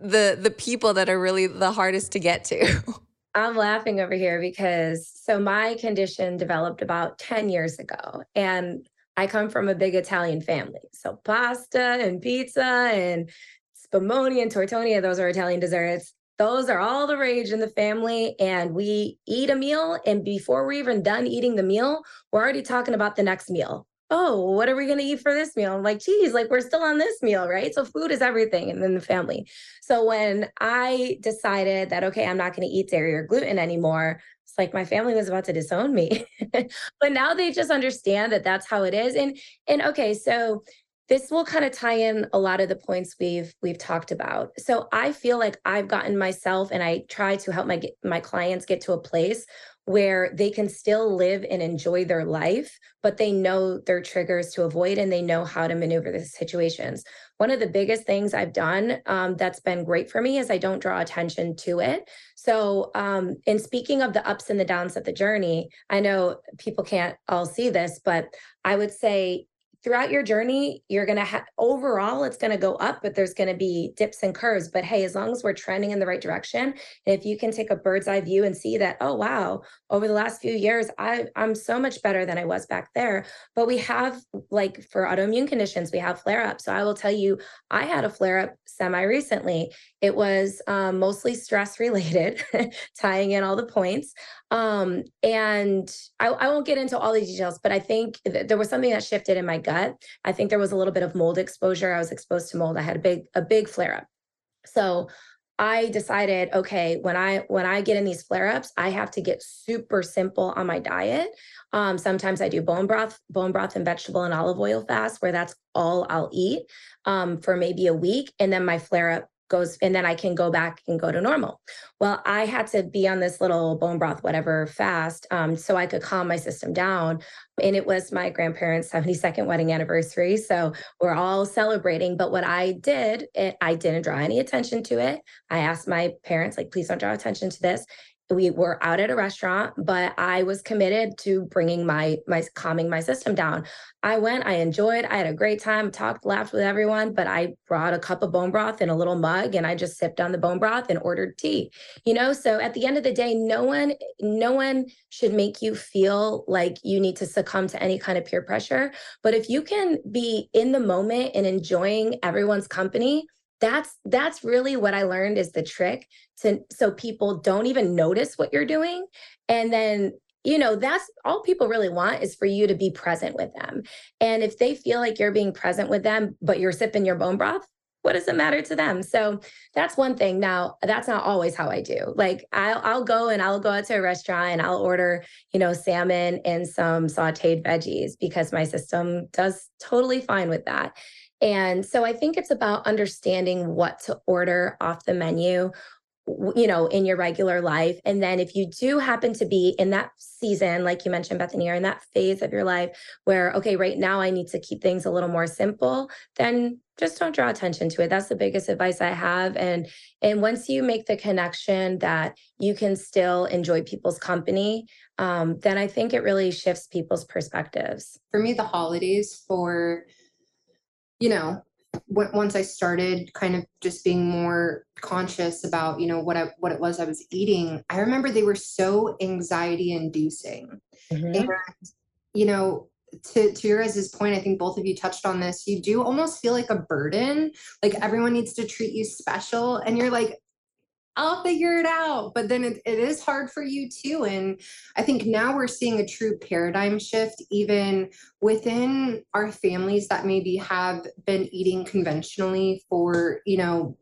the the people that are really the hardest to get to I'm laughing over here because so my condition developed about 10 years ago and I come from a big Italian family. So pasta and pizza and spumoni and tortoni, those are Italian desserts. Those are all the rage in the family. And we eat a meal. And before we're even done eating the meal, we're already talking about the next meal oh, what are we going to eat for this meal? I'm like, geez, like we're still on this meal, right? So food is everything and then the family. So when I decided that, okay, I'm not going to eat dairy or gluten anymore, it's like my family was about to disown me. but now they just understand that that's how it is. And, and okay, so this will kind of tie in a lot of the points we've we've talked about. So I feel like I've gotten myself and I try to help my my clients get to a place where they can still live and enjoy their life, but they know their triggers to avoid and they know how to maneuver the situations. One of the biggest things I've done um, that's been great for me is I don't draw attention to it. So, um, in speaking of the ups and the downs of the journey, I know people can't all see this, but I would say throughout your journey, you're going to have overall, it's going to go up, but there's going to be dips and curves. But hey, as long as we're trending in the right direction, if you can take a bird's eye view and see that, oh, wow, over the last few years, I, I'm so much better than I was back there. But we have, like for autoimmune conditions, we have flare ups. So I will tell you, I had a flare up semi recently. It was um, mostly stress related, tying in all the points. Um, and I, I, won't get into all the details, but I think th- there was something that shifted in my gut. I think there was a little bit of mold exposure. I was exposed to mold. I had a big, a big flare up. So I decided, okay, when I when I get in these flare ups, I have to get super simple on my diet. Um, sometimes I do bone broth, bone broth and vegetable and olive oil fast, where that's all I'll eat um, for maybe a week, and then my flare up goes and then I can go back and go to normal. Well, I had to be on this little bone broth, whatever fast, um, so I could calm my system down. And it was my grandparents' 72nd wedding anniversary. So we're all celebrating. But what I did, it, I didn't draw any attention to it. I asked my parents, like, please don't draw attention to this we were out at a restaurant but i was committed to bringing my my calming my system down. I went i enjoyed i had a great time talked laughed with everyone but i brought a cup of bone broth in a little mug and i just sipped on the bone broth and ordered tea you know? So at the end of the day no one no one should make you feel like you need to succumb to any kind of peer pressure. But if you can be in the moment and enjoying everyone's company that's that's really what i learned is the trick to so people don't even notice what you're doing. And then you know that's all people really want is for you to be present with them. And if they feel like you're being present with them but you're sipping your bone broth what does it matter to them? So that's one thing. Now that's not always how i do. Like i'll, I'll go and i'll go out to a restaurant and i'll order you know salmon and some sauteed veggies because my system does totally fine with that and so I think it's about understanding what to order off the menu, you know, in your regular life. And then if you do happen to be in that season, like you mentioned, Bethany, or in that phase of your life where, okay, right now I need to keep things a little more simple, then just don't draw attention to it. That's the biggest advice I have. And and once you make the connection that you can still enjoy people's company, um, then I think it really shifts people's perspectives. For me, the holidays for, you know, once I started kind of just being more conscious about, you know, what I what it was I was eating, I remember they were so anxiety inducing. Mm-hmm. And, you know, to to your guys' point, I think both of you touched on this. You do almost feel like a burden, like everyone needs to treat you special, and you're like, I'll figure it out. But then it, it is hard for you too. And I think now we're seeing a true paradigm shift, even within our families that maybe have been eating conventionally for, you know,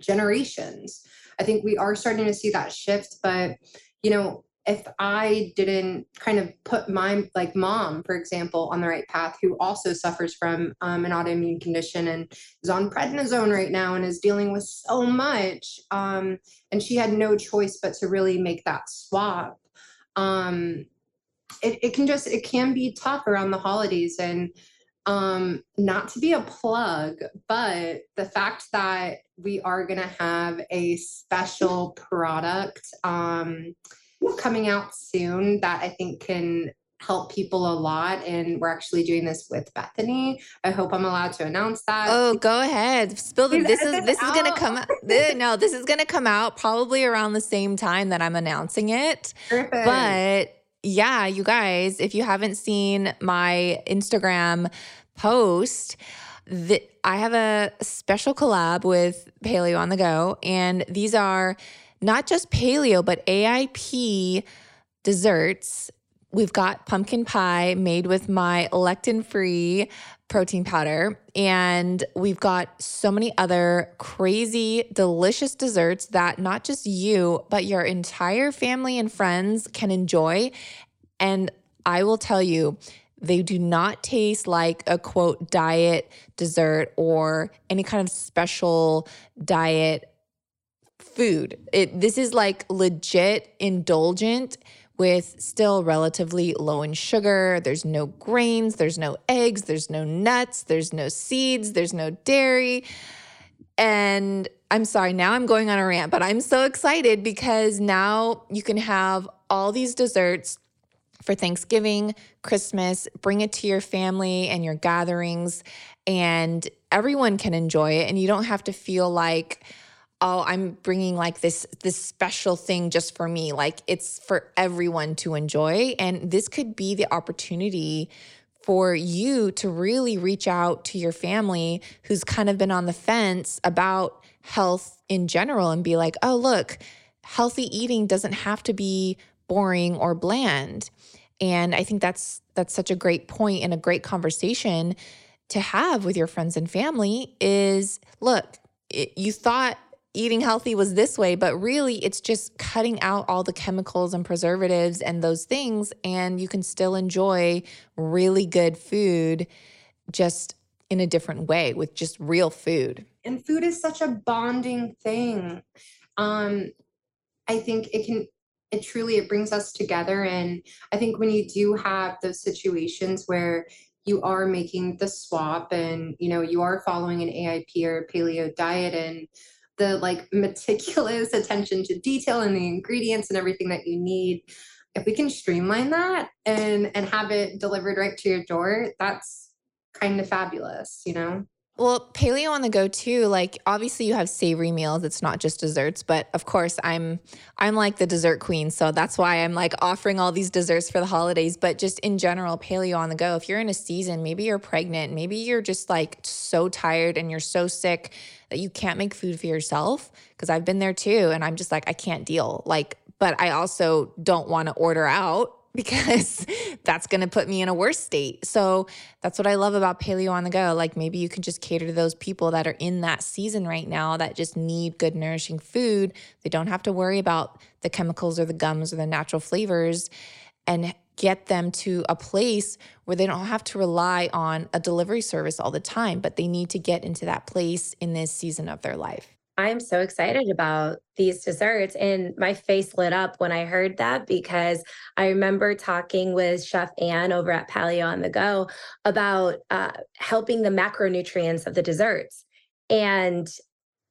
generations. I think we are starting to see that shift. But, you know, if I didn't kind of put my like mom, for example, on the right path, who also suffers from um, an autoimmune condition and is on prednisone right now and is dealing with so much, um, and she had no choice but to really make that swap. Um, it, it can just it can be tough around the holidays and um not to be a plug but the fact that we are going to have a special product um coming out soon that I think can help people a lot and we're actually doing this with Bethany. I hope I'm allowed to announce that. Oh, go ahead. Spill the this is this is going to come out. no, this is going to come out probably around the same time that I'm announcing it. Perfect. But yeah, you guys, if you haven't seen my Instagram post, that I have a special collab with Paleo on the Go and these are not just paleo, but AIP desserts. We've got pumpkin pie made with my lectin free protein powder. And we've got so many other crazy, delicious desserts that not just you, but your entire family and friends can enjoy. And I will tell you, they do not taste like a quote diet dessert or any kind of special diet food. It this is like legit indulgent with still relatively low in sugar. There's no grains, there's no eggs, there's no nuts, there's no seeds, there's no dairy. And I'm sorry, now I'm going on a rant, but I'm so excited because now you can have all these desserts for Thanksgiving, Christmas, bring it to your family and your gatherings, and everyone can enjoy it. And you don't have to feel like, oh i'm bringing like this this special thing just for me. Like it's for everyone to enjoy. And this could be the opportunity for you to really reach out to your family who's kind of been on the fence about health in general and be like oh look healthy eating doesn't have to be boring or bland. And i think that's that's such a great point and a great conversation to have with your friends and family is look it, you thought eating healthy was this way, but really it's just cutting out all the chemicals and preservatives and those things. And you can still enjoy really good food just in a different way with just real food. And food is such a bonding thing. Um, I think it can it truly it brings us together and i think when you do have those situations where you are making the swap and you know you are following an aip or paleo diet and the like meticulous attention to detail and the ingredients and everything that you need if we can streamline that and and have it delivered right to your door that's kind of fabulous you know well, paleo on the go too. Like obviously you have savory meals. It's not just desserts, but of course I'm I'm like the dessert queen, so that's why I'm like offering all these desserts for the holidays, but just in general paleo on the go. If you're in a season, maybe you're pregnant, maybe you're just like so tired and you're so sick that you can't make food for yourself because I've been there too and I'm just like I can't deal. Like but I also don't want to order out because that's going to put me in a worse state. So that's what I love about paleo on the go. Like maybe you can just cater to those people that are in that season right now that just need good, nourishing food. They don't have to worry about the chemicals or the gums or the natural flavors and get them to a place where they don't have to rely on a delivery service all the time, but they need to get into that place in this season of their life. I'm so excited about these desserts. And my face lit up when I heard that because I remember talking with Chef Ann over at Paleo on the Go about uh, helping the macronutrients of the desserts. And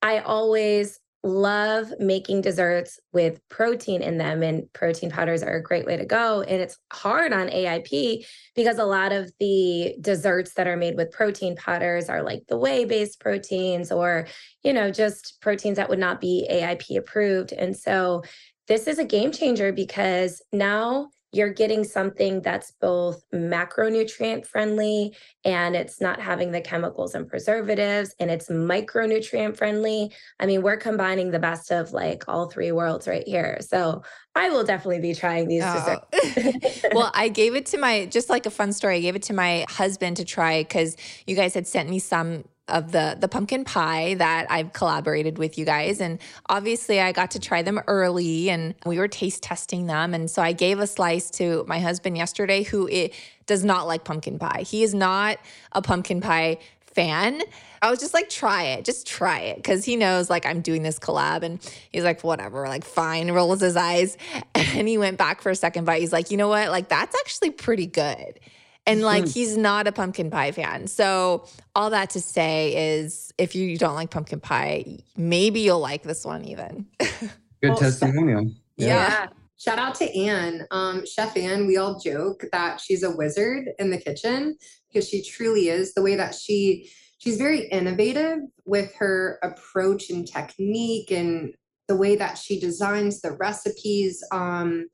I always love making desserts with protein in them and protein powders are a great way to go and it's hard on AIP because a lot of the desserts that are made with protein powders are like the whey based proteins or you know just proteins that would not be AIP approved and so this is a game changer because now you're getting something that's both macronutrient friendly and it's not having the chemicals and preservatives and it's micronutrient friendly. I mean, we're combining the best of like all three worlds right here. So I will definitely be trying these oh. desserts. well, I gave it to my, just like a fun story, I gave it to my husband to try because you guys had sent me some of the the pumpkin pie that I've collaborated with you guys and obviously I got to try them early and we were taste testing them and so I gave a slice to my husband yesterday who it does not like pumpkin pie. He is not a pumpkin pie fan. I was just like, try it, just try it. Cause he knows like I'm doing this collab and he's like, whatever, like fine, rolls his eyes. And he went back for a second bite. He's like, you know what? Like that's actually pretty good. And like he's not a pumpkin pie fan. So all that to say is if you don't like pumpkin pie, maybe you'll like this one even. Good well, testimonial. Yeah. yeah. Shout out to Anne. Um, Chef Anne, we all joke that she's a wizard in the kitchen because she truly is. The way that she she's very innovative with her approach and technique and the way that she designs the recipes. Um,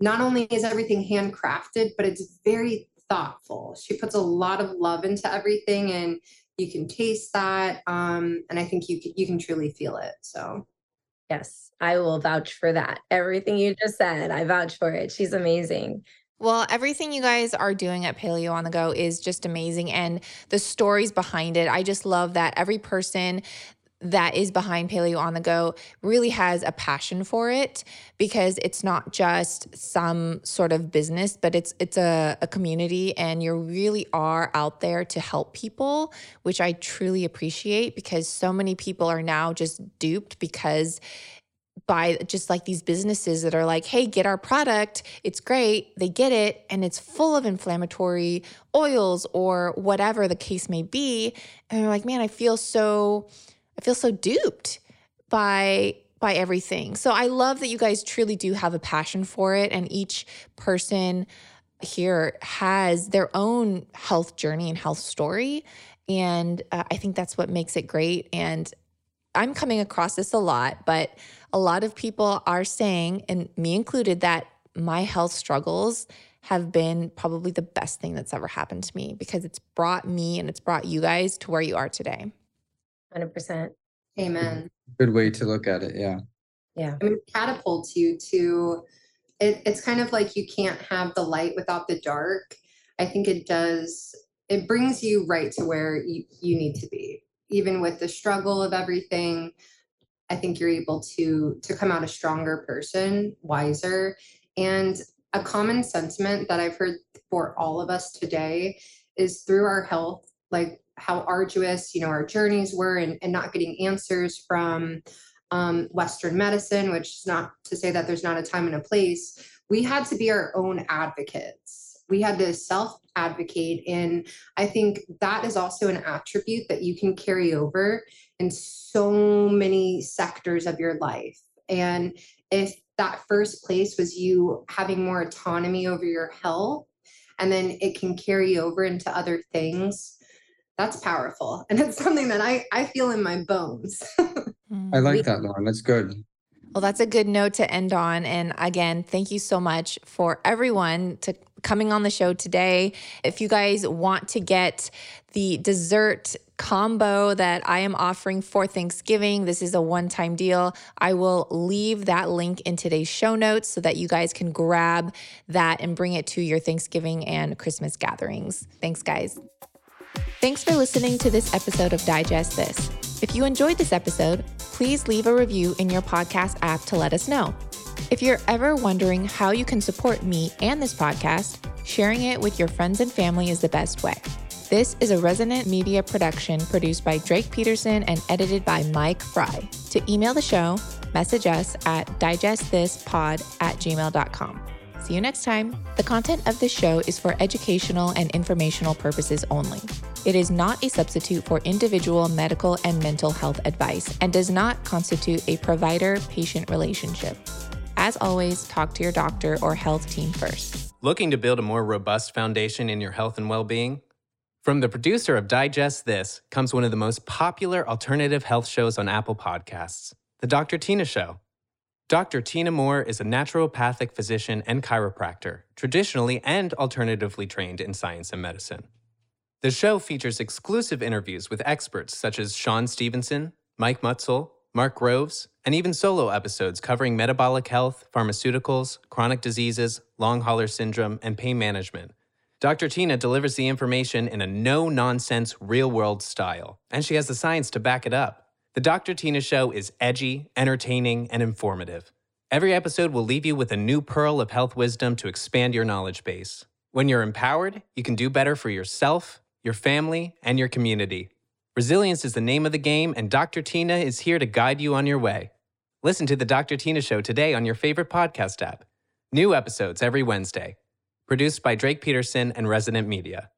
not only is everything handcrafted, but it's very thoughtful. She puts a lot of love into everything and you can taste that. Um, and I think you can, you can truly feel it. So yes, I will vouch for that. Everything you just said, I vouch for it. She's amazing. Well, everything you guys are doing at Paleo on the Go is just amazing. And the stories behind it, I just love that every person that is behind Paleo on the Go really has a passion for it because it's not just some sort of business, but it's it's a, a community and you really are out there to help people, which I truly appreciate because so many people are now just duped because by just like these businesses that are like, hey, get our product. It's great. They get it and it's full of inflammatory oils or whatever the case may be. And they're like, man, I feel so I feel so duped by by everything. So I love that you guys truly do have a passion for it and each person here has their own health journey and health story and uh, I think that's what makes it great and I'm coming across this a lot, but a lot of people are saying and me included that my health struggles have been probably the best thing that's ever happened to me because it's brought me and it's brought you guys to where you are today. 100%. Amen. Good way to look at it. Yeah. Yeah. I mean, catapults you to, it, it's kind of like you can't have the light without the dark. I think it does, it brings you right to where you, you need to be. Even with the struggle of everything, I think you're able to to come out a stronger person, wiser. And a common sentiment that I've heard for all of us today is through our health, like how arduous you know our journeys were and, and not getting answers from um, western medicine which is not to say that there's not a time and a place. We had to be our own advocates. We had to self advocate and i think that is also an attribute that you can carry over in so many sectors of your life. And if that first place was you having more autonomy over your health and then it can carry over into other things that's powerful and it's something that i i feel in my bones mm. i like that lauren that's good well that's a good note to end on and again thank you so much for everyone to coming on the show today if you guys want to get the dessert combo that I am offering for Thanksgiving. This is a one time deal. I will leave that link in today's show notes so that you guys can grab that and bring it to your Thanksgiving and Christmas gatherings. Thanks, guys. Thanks for listening to this episode of Digest This. If you enjoyed this episode, please leave a review in your podcast app to let us know. If you're ever wondering how you can support me and this podcast, sharing it with your friends and family is the best way. This is a Resonant Media production produced by Drake Peterson and edited by Mike Fry. To email the show, message us at digestthispod at gmail.com. See you next time. The content of this show is for educational and informational purposes only. It is not a substitute for individual medical and mental health advice and does not constitute a provider patient relationship. As always, talk to your doctor or health team first. Looking to build a more robust foundation in your health and well being? From the producer of Digest This comes one of the most popular alternative health shows on Apple Podcasts, The Dr. Tina Show. Dr. Tina Moore is a naturopathic physician and chiropractor, traditionally and alternatively trained in science and medicine. The show features exclusive interviews with experts such as Shawn Stevenson, Mike Mutzel, Mark Groves, and even solo episodes covering metabolic health, pharmaceuticals, chronic diseases, long hauler syndrome, and pain management Dr. Tina delivers the information in a no nonsense, real world style, and she has the science to back it up. The Dr. Tina Show is edgy, entertaining, and informative. Every episode will leave you with a new pearl of health wisdom to expand your knowledge base. When you're empowered, you can do better for yourself, your family, and your community. Resilience is the name of the game, and Dr. Tina is here to guide you on your way. Listen to The Dr. Tina Show today on your favorite podcast app. New episodes every Wednesday produced by Drake Peterson and Resonant Media.